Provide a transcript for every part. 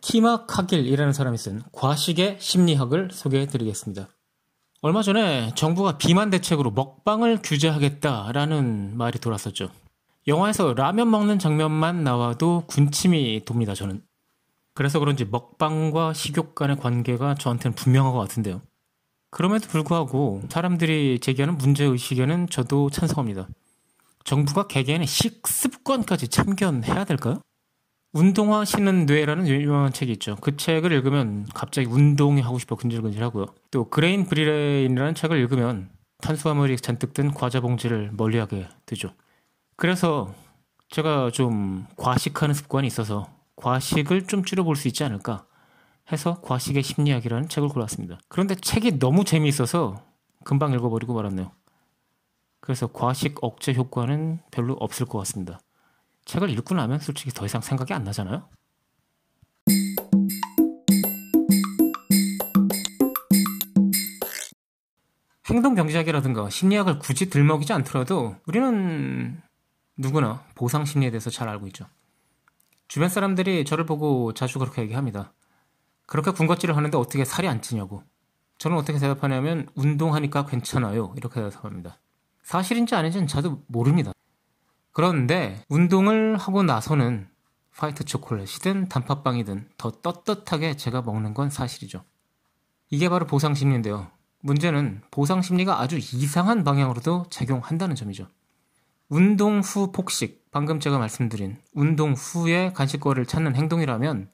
키마 카길이라는 사람이 쓴 과식의 심리학을 소개해 드리겠습니다. 얼마 전에 정부가 비만 대책으로 먹방을 규제하겠다라는 말이 돌았었죠. 영화에서 라면 먹는 장면만 나와도 군침이 돕니다, 저는. 그래서 그런지 먹방과 식욕 간의 관계가 저한테는 분명한 것 같은데요. 그럼에도 불구하고 사람들이 제기하는 문제의식에는 저도 찬성합니다. 정부가 개개인의 식습관까지 참견해야 될까요? 운동화 신은 뇌라는 유명한 책이 있죠. 그 책을 읽으면 갑자기 운동이 하고 싶어 근질근질하고요. 또 Grain Brain이라는 책을 읽으면 탄수화물이 잔뜩 든 과자 봉지를 멀리하게 되죠. 그래서 제가 좀 과식하는 습관이 있어서 과식을 좀 줄여볼 수 있지 않을까 해서 과식의 심리학이라는 책을 골랐습니다. 그런데 책이 너무 재미있어서 금방 읽어버리고 말았네요. 그래서 과식 억제 효과는 별로 없을 것 같습니다. 책을 읽고 나면 솔직히 더 이상 생각이 안 나잖아요? 행동 경제학이라든가 심리학을 굳이 들먹이지 않더라도 우리는 누구나 보상 심리에 대해서 잘 알고 있죠. 주변 사람들이 저를 보고 자주 그렇게 얘기합니다. 그렇게 군것질을 하는데 어떻게 살이 안 찌냐고. 저는 어떻게 대답하냐면 운동하니까 괜찮아요. 이렇게 대답합니다. 사실인지 아닌지는 저도 모릅니다. 그런데 운동을 하고 나서는 화이트 초콜릿이든 단팥빵이든 더 떳떳하게 제가 먹는 건 사실이죠. 이게 바로 보상 심리인데요. 문제는 보상 심리가 아주 이상한 방향으로도 작용한다는 점이죠. 운동 후 폭식, 방금 제가 말씀드린 운동 후에 간식거리를 찾는 행동이라면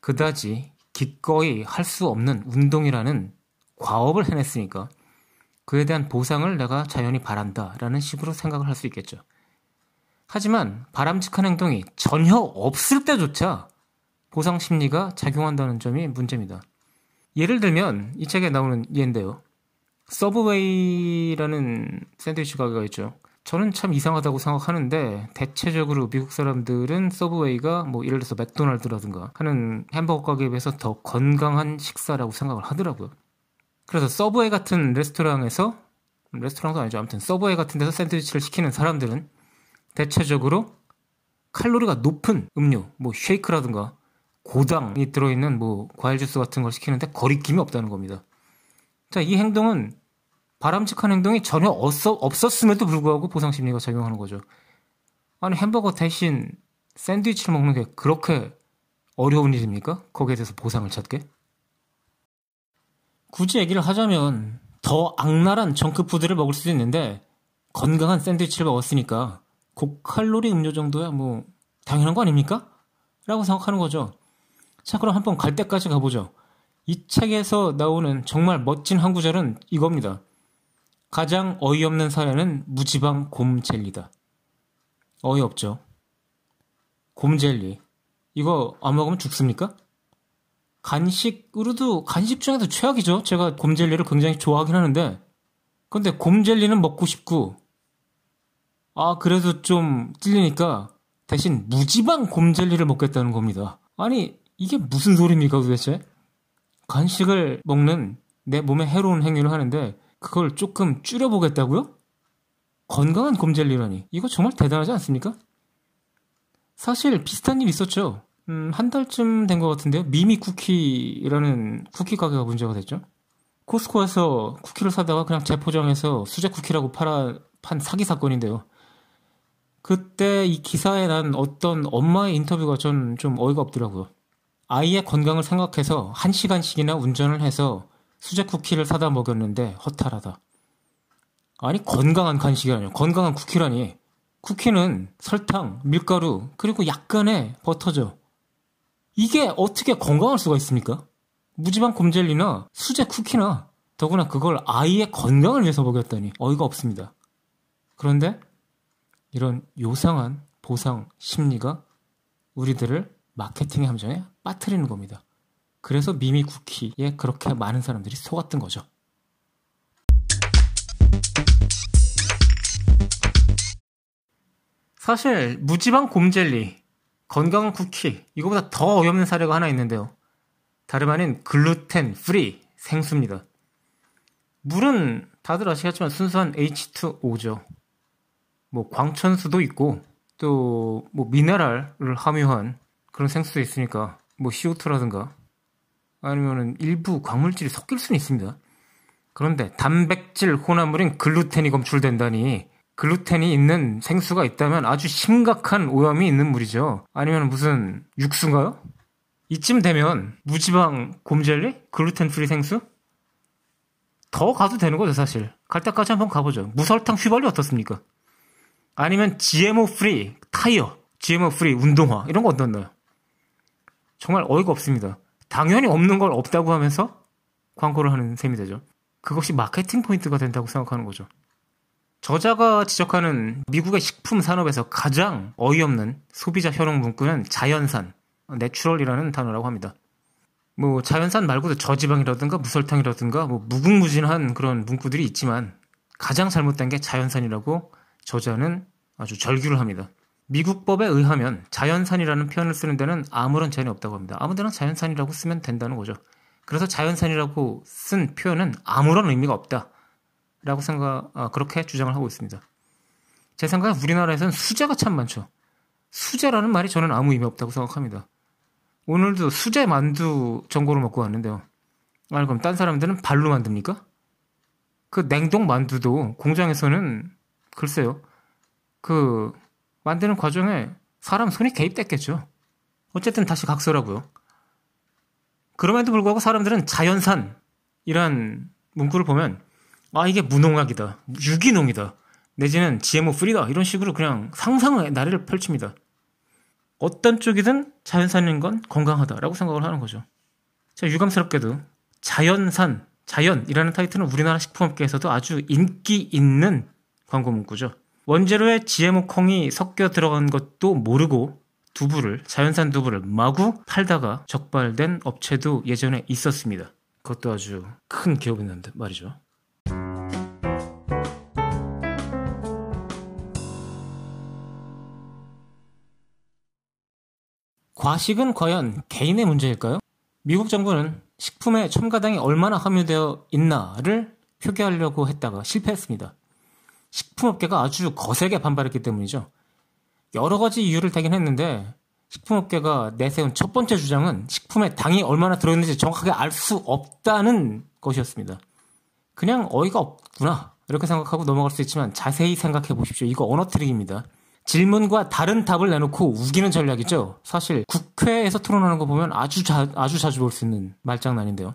그다지 기꺼이 할 수 없는 운동이라는 과업을 해냈으니까 그에 대한 보상을 내가 자연히 바란다라는 식으로 생각을 할 수 있겠죠. 하지만 바람직한 행동이 전혀 없을 때조차 보상 심리가 작용한다는 점이 문제입니다. 예를 들면 이 책에 나오는 예인데요. 서브웨이라는 샌드위치 가게가 있죠. 저는 참 이상하다고 생각하는데 대체적으로 미국 사람들은 서브웨이가 뭐 예를 들어서 맥도날드라든가 하는 햄버거 가게에 비해서 더 건강한 식사라고 생각을 하더라고요. 그래서 서브웨이 같은 레스토랑에서 레스토랑도 아니죠. 아무튼 서브웨이 같은 데서 샌드위치를 시키는 사람들은 대체적으로 칼로리가 높은 음료, 뭐 쉐이크라든가 과당이 들어있는 뭐 과일 주스 같은 걸 시키는데 거리낌이 없다는 겁니다. 자, 이 행동은 바람직한 행동이 전혀 없었음에도 불구하고 보상 심리가 작용하는 거죠. 아니 햄버거 대신 샌드위치를 먹는 게 그렇게 어려운 일입니까? 거기에 대해서 보상을 찾게? 굳이 얘기를 하자면 더 악랄한 정크푸드를 먹을 수도 있는데 건강한 샌드위치를 먹었으니까 고칼로리 음료 정도야 뭐 당연한 거 아닙니까? 라고 생각하는 거죠. 자 그럼 한번 갈 때까지 가보죠. 이 책에서 나오는 정말 멋진 한 구절은 이겁니다. 가장 어이없는 사연은 무지방 곰젤리다. 어이없죠. 곰젤리. 이거 안 먹으면 죽습니까? 간식으로도 간식 중에도 최악이죠. 제가 곰젤리를 굉장히 좋아하긴 하는데 근데 곰젤리는 먹고 싶고 아 그래도 좀 찔리니까 대신 무지방 곰젤리를 먹겠다는 겁니다. 아니 이게 무슨 소리입니까 도대체? 간식을 먹는 내 몸에 해로운 행위를 하는데 그걸 조금 줄여보겠다고요? 건강한 곰젤리라니 이거 정말 대단하지 않습니까? 사실 비슷한 일 있었죠. 음, 한 달쯤 된 것 같은데요. 미미 쿠키라는 쿠키 가게가 문제가 됐죠. 코스코에서 쿠키를 사다가 그냥 재포장해서 수제 쿠키라고 팔아, 판 사기 사건인데요. 그때 이 기사에 난 어떤 엄마의 인터뷰가 전 좀 어이가 없더라고요. 아이의 건강을 생각해서 한 시간씩이나 운전을 해서 수제 쿠키를 사다 먹였는데 허탈하다. 아니 건강한 간식이 아니에요. 건강한 쿠키라니. 쿠키는 설탕, 밀가루, 그리고 약간의 버터죠. 이게 어떻게 건강할 수가 있습니까? 무지방 곰젤리나 수제 쿠키나 더구나 그걸 아이의 건강을 위해서 먹였다니 어이가 없습니다. 그런데 이런 요상한 보상 심리가 우리들을 마케팅의 함정에 빠뜨리는 겁니다. 그래서 미미 쿠키에 그렇게 많은 사람들이 속았던 거죠. 사실 무지방 곰젤리, 건강한 쿠키 이거보다 더 어이없는 사례가 하나 있는데요. 다름 아닌 gluten free 생수입니다. 물은 다들 아시겠지만 순수한 H2O죠. 뭐 광천수도 있고 또 뭐 미네랄을 함유한 그런 생수도 있으니까 뭐 CO2라든가 아니면은 일부 광물질이 섞일 수는 있습니다. 그런데 단백질 혼합물인 글루텐이 검출된다니 글루텐이 있는 생수가 있다면 아주 심각한 오염이 있는 물이죠. 아니면 무슨 육수인가요? 이쯤 되면 무지방 곰젤리? gluten free 생수? 더 가도 되는 거죠, 사실. 갈 때까지 한번 가보죠. 무설탕 휘발유 어떻습니까? 아니면 GMO free 타이어, GMO free 운동화 이런 거 어떻나요? 정말 어이가 없습니다. 당연히 없는 걸 없다고 하면서 광고를 하는 셈이 되죠. 그것이 마케팅 포인트가 된다고 생각하는 거죠. 저자가 지적하는 미국의 식품 산업에서 가장 어이없는 소비자 현혹 문구는 자연산, natural이라는 단어라고 합니다. 뭐 자연산 말고도 저지방이라든가 무설탕이라든가 뭐 무궁무진한 그런 문구들이 있지만 가장 잘못된 게 자연산이라고 저자는 아주 절규를 합니다. 미국 법에 의하면 자연산이라는 표현을 쓰는 데는 아무런 제한이 없다고 합니다. 아무 데나 자연산이라고 쓰면 된다는 거죠. 그래서 자연산이라고 쓴 표현은 아무런 의미가 없다. 라고 생각, 아, 그렇게 주장을 하고 있습니다. 제 생각에 우리나라에서는 수제가 참 많죠. 수제라는 말이 저는 아무 의미 없다고 생각합니다. 오늘도 수제 만두 전골을 먹고 왔는데요. 아니, 그럼 딴 사람들은 발로 만듭니까? 그 냉동 만두도 공장에서는 글쎄요. 그 만드는 과정에 사람 손이 개입됐겠죠. 어쨌든 다시 각서라고요. 그럼에도 불구하고 사람들은 자연산 이란 문구를 보면 아 이게 무농약이다, 유기농이다, 내지는 GMO 프리다 이런 식으로 그냥 상상의 나래를 펼칩니다. 어떤 쪽이든 자연산인 건 건강하다라고 생각을 하는 거죠. 자, 유감스럽게도 자연산, 자연이라는 타이틀은 우리나라 식품업계에서도 아주 인기 있는 광고 문구죠. 원재료에 GMO 콩이 섞여 들어간 것도 모르고 두부를, 자연산 두부를 마구 팔다가 적발된 업체도 예전에 있었습니다. 그것도 아주 큰 기업이었는데 말이죠. 과식은 과연 개인의 문제일까요? 미국 정부는 식품에 첨가당이 얼마나 함유되어 있나를 표기하려고 했다가 실패했습니다. 식품업계가 아주 거세게 반발했기 때문이죠. 여러 가지 이유를 대긴 했는데 식품업계가 내세운 첫 번째 주장은 식품에 당이 얼마나 들어있는지 정확하게 알 수 없다는 것이었습니다. 그냥 어이가 없구나 이렇게 생각하고 넘어갈 수 있지만 자세히 생각해 보십시오. 이거 언어 트릭입니다. 질문과 다른 답을 내놓고 우기는 전략이죠. 사실 국회에서 토론하는 거 보면 아주 자, 아주 자주 볼 수 있는 말장난인데요.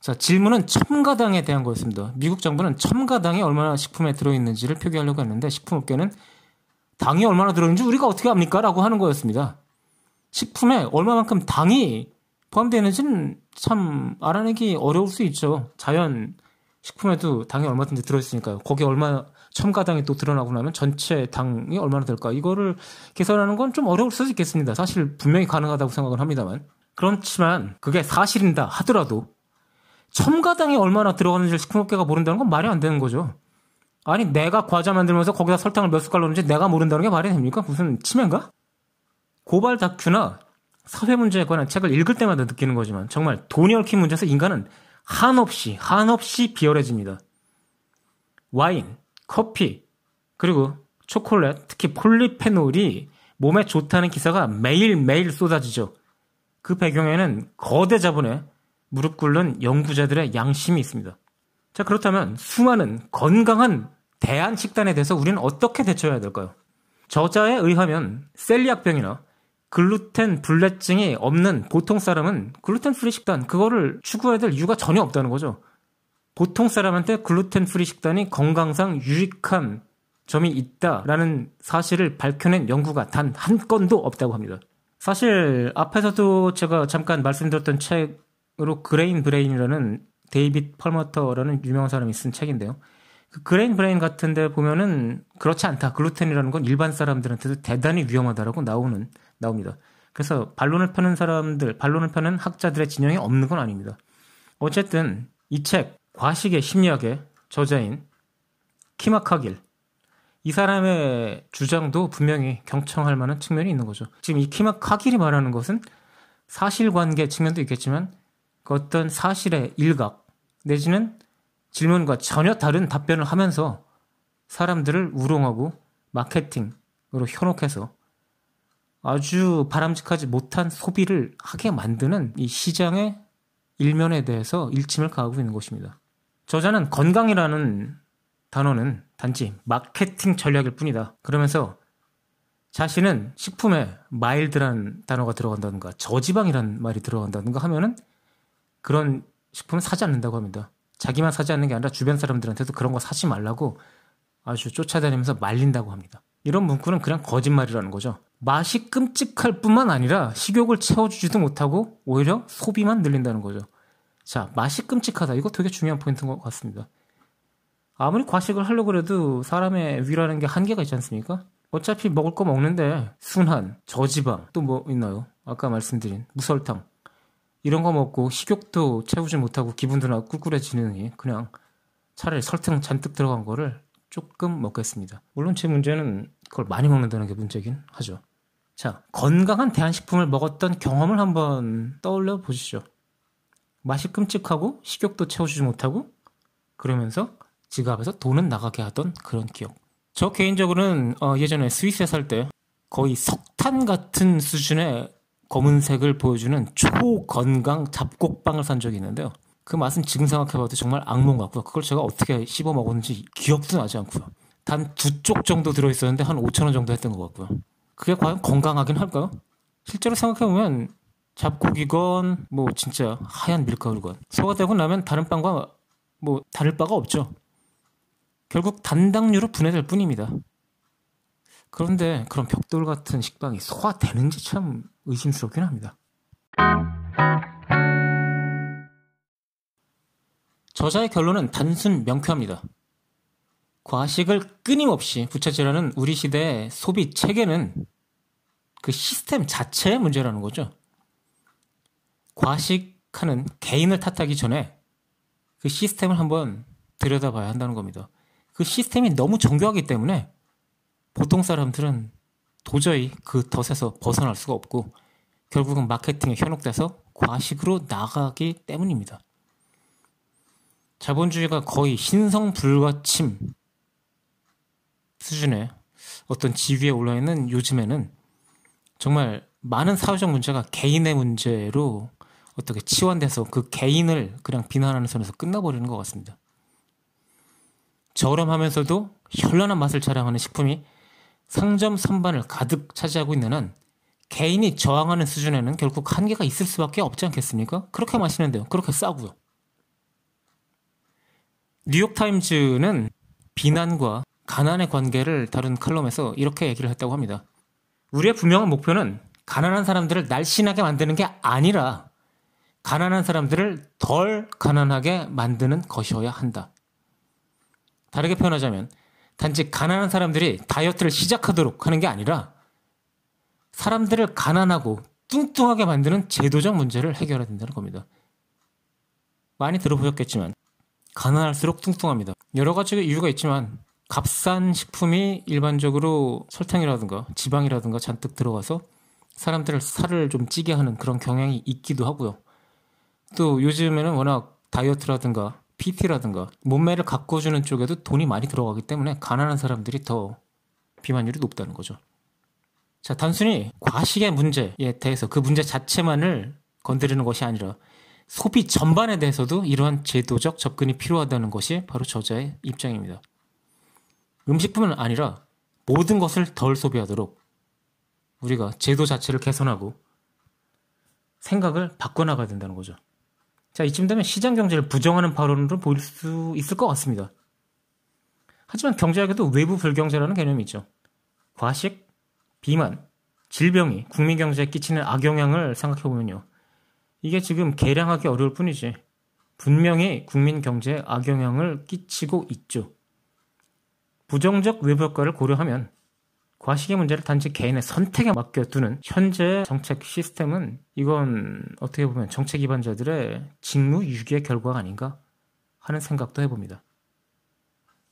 자, 질문은 첨가당에 대한 거였습니다. 미국 정부는 첨가당이 얼마나 식품에 들어있는지를 표기하려고 했는데 식품업계는 당이 얼마나 들어있는지 우리가 어떻게 합니까? 라고 하는 거였습니다. 식품에 얼마만큼 당이 포함되어 는지는 참 알아내기 어려울 수 있죠. 자연 식품에도 당이 얼마든지 들어있으니까요. 거기에 얼마 첨가당이 또 드러나고 나면 전체 당이 얼마나 될까 이거를 계산하는 건 좀 어려울 수도 있겠습니다. 사실 분명히 가능하다고 생각을 합니다만 그렇지만 그게 사실인다 하더라도 첨가당이 얼마나 들어가는지 식품업계가 모른다는 건 말이 안 되는 거죠. 아니 내가 과자 만들면서 거기다 설탕을 몇 숟갈 넣는지 내가 모른다는 게 말이 됩니까? 무슨 치매인가? 고발 다큐나 사회 문제에 관한 책을 읽을 때마다 느끼는 거지만 정말 돈이 얽힌 문제에서 인간은 한없이 한없이 비열해집니다. 와인, 커피, 그리고 초콜릿, 특히 폴리페놀이 몸에 좋다는 기사가 매일매일 쏟아지죠. 그 배경에는 거대 자본의 무릎 꿇는 연구자들의 양심이 있습니다. 자, 그렇다면 수많은 건강한 대안 식단에 대해서 우리는 어떻게 대처해야 될까요? 저자에 의하면 셀리악병이나 글루텐 불내증이 없는 보통 사람은 gluten free 식단 그거를 추구해야 될 이유가 전혀 없다는 거죠. 보통 사람한테 gluten free 식단이 건강상 유익한 점이 있다라는 사실을 밝혀낸 연구가 단 한 건도 없다고 합니다. 사실 앞에서도 제가 잠깐 말씀드렸던 책 으로 Grain Brain이라는 데이빗 펄머터라는 유명한 사람이 쓴 책인데요. 그 Grain Brain 같은데 보면은 그렇지 않다. 글루텐이라는 건 일반 사람들한테도 대단히 위험하다라고 나오는 나옵니다. 그래서 반론을 펴는 사람들, 반론을 펴는 학자들의 진영이 없는 건 아닙니다. 어쨌든 이 책 과식의 심리학의 저자인 키마카길 이 사람의 주장도 분명히 경청할 만한 측면이 있는 거죠. 지금 이 키마카길이 말하는 것은 사실관계 측면도 있겠지만 그 어떤 사실의 일각 내지는 질문과 전혀 다른 답변을 하면서 사람들을 우롱하고 마케팅으로 현혹해서 아주 바람직하지 못한 소비를 하게 만드는 이 시장의 일면에 대해서 일침을 가하고 있는 것입니다. 저자는 건강이라는 단어는 단지 마케팅 전략일 뿐이다. 그러면서 자신은 식품에 마일드라는 단어가 들어간다든가 저지방이라는 말이 들어간다든가 하면은 그런 식품을 사지 않는다고 합니다. 자기만 사지 않는 게 아니라 주변 사람들한테도 그런 거 사지 말라고 아주 쫓아다니면서 말린다고 합니다. 이런 문구는 그냥 거짓말이라는 거죠. 맛이 끔찍할 뿐만 아니라 식욕을 채워주지도 못하고 오히려 소비만 늘린다는 거죠. 자, 맛이 끔찍하다. 이거 되게 중요한 포인트인 것 같습니다. 아무리 과식을 하려고 해도 사람의 위라는 게 한계가 있지 않습니까? 어차피 먹을 거 먹는데 순한, 저지방, 또 뭐 있나요? 아까 말씀드린 무설탕. 이런 거 먹고 식욕도 채우지 못하고 기분도 나 꿀꿀해지느니 그냥 차라리 설탕 잔뜩 들어간 거를 조금 먹겠습니다. 물론 제 문제는 그걸 많이 먹는다는 게 문제긴 하죠. 자, 건강한 대한식품을 먹었던 경험을 한번 떠올려 보시죠. 맛이 끔찍하고 식욕도 채워주지 못하고 그러면서 지갑에서 돈은 나가게 하던 그런 기억. 저 개인적으로는 어, 예전에 스위스에 살 때 거의 석탄 같은 수준의 검은색을 보여주는 초건강 잡곡빵을 산 적이 있는데요. 그 맛은 지금 생각해봐도 정말 악몽 같고요. 그걸 제가 어떻게 씹어 먹었는지 기억도 나지 않고요. 단 두 쪽 정도 들어있었는데 한 5천 원 정도 했던 것 같고요. 그게 과연 건강하긴 할까요? 실제로 생각해보면 잡곡이건 뭐 진짜 하얀 밀가루건 소화되고 나면 다른 빵과 뭐 다를 바가 없죠. 결국 단당류로 분해될 뿐입니다. 그런데 그런 벽돌 같은 식빵이 소화되는지 참 의심스럽긴 합니다. 저자의 결론은 단순 명쾌합니다. 과식을 끊임없이 부채질하는 우리 시대의 소비 체계는 그 시스템 자체의 문제라는 거죠. 과식하는 개인을 탓하기 전에 그 시스템을 한번 들여다봐야 한다는 겁니다. 그 시스템이 너무 정교하기 때문에 보통 사람들은 도저히 그 덫에서 벗어날 수가 없고 결국은 마케팅에 현혹돼서 과식으로 나가기 때문입니다. 자본주의가 거의 신성불가침 수준의 어떤 지위에 올라 있는 요즘에는 정말 많은 사회적 문제가 개인의 문제로 어떻게 치환돼서 그 개인을 그냥 비난하는 선에서 끝나버리는 것 같습니다. 저렴하면서도 현란한 맛을 자랑하는 식품이 상점 선반을 가득 차지하고 있는 한 개인이 저항하는 수준에는 결국 한계가 있을 수밖에 없지 않겠습니까? 그렇게 맛있는데요. 그렇게 싸고요. 뉴욕타임즈는 비난과 가난의 관계를 다룬 칼럼에서 이렇게 얘기를 했다고 합니다. 우리의 분명한 목표는 가난한 사람들을 날씬하게 만드는 게 아니라 가난한 사람들을 덜 가난하게 만드는 것이어야 한다. 다르게 표현하자면 단지 가난한 사람들이 다이어트를 시작하도록 하는 게 아니라 사람들을 가난하고 뚱뚱하게 만드는 제도적 문제를 해결해야 된다는 겁니다. 많이 들어보셨겠지만 가난할수록 뚱뚱합니다. 여러 가지 이유가 있지만 값싼 식품이 일반적으로 설탕이라든가 지방이라든가 잔뜩 들어가서 사람들을 살을 좀 찌게 하는 그런 경향이 있기도 하고요. 또 요즘에는 워낙 다이어트라든가 PT라든가 몸매를 가꿔주는 쪽에도 돈이 많이 들어가기 때문에 가난한 사람들이 더 비만율이 높다는 거죠. 자, 단순히 과식의 문제에 대해서 그 문제 자체만을 건드리는 것이 아니라 소비 전반에 대해서도 이러한 제도적 접근이 필요하다는 것이 바로 저자의 입장입니다. 음식뿐만 아니라 모든 것을 덜 소비하도록 우리가 제도 자체를 개선하고 생각을 바꿔나가야 된다는 거죠. 자, 이쯤 되면 시장 경제를 부정하는 발언으로 보일 수 있을 것 같습니다. 하지만 경제학에도 외부 불경제라는 개념이 있죠. 과식, 비만, 질병이 국민 경제에 끼치는 악영향을 생각해 보면요. 이게 지금 계량하기 어려울 뿐이지. 분명히 국민 경제에 악영향을 끼치고 있죠. 부정적 외부 효과를 고려하면 과식의 문제를 단지 개인의 선택에 맡겨두는 현재 정책 시스템은 이건 어떻게 보면 정책 위반자들의 직무유기의 결과가 아닌가 하는 생각도 해봅니다.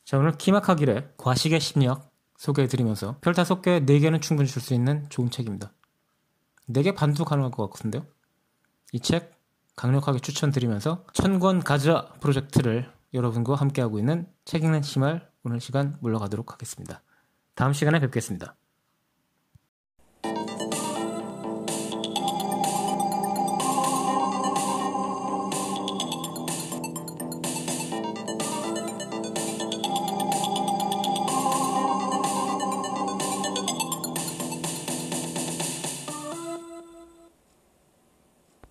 자, 오늘 기막하기래 과식의 심리학 소개해드리면서 별 다섯 개, 네 개는 충분히 줄 수 있는 좋은 책입니다. 네개 반도 가능할 것 같은데요. 이 책 강력하게 추천드리면서 천권 가자 프로젝트를 여러분과 함께하고 있는 책 읽는 심할 오늘 시간 물러가도록 하겠습니다. 다음 시간에 뵙겠습니다.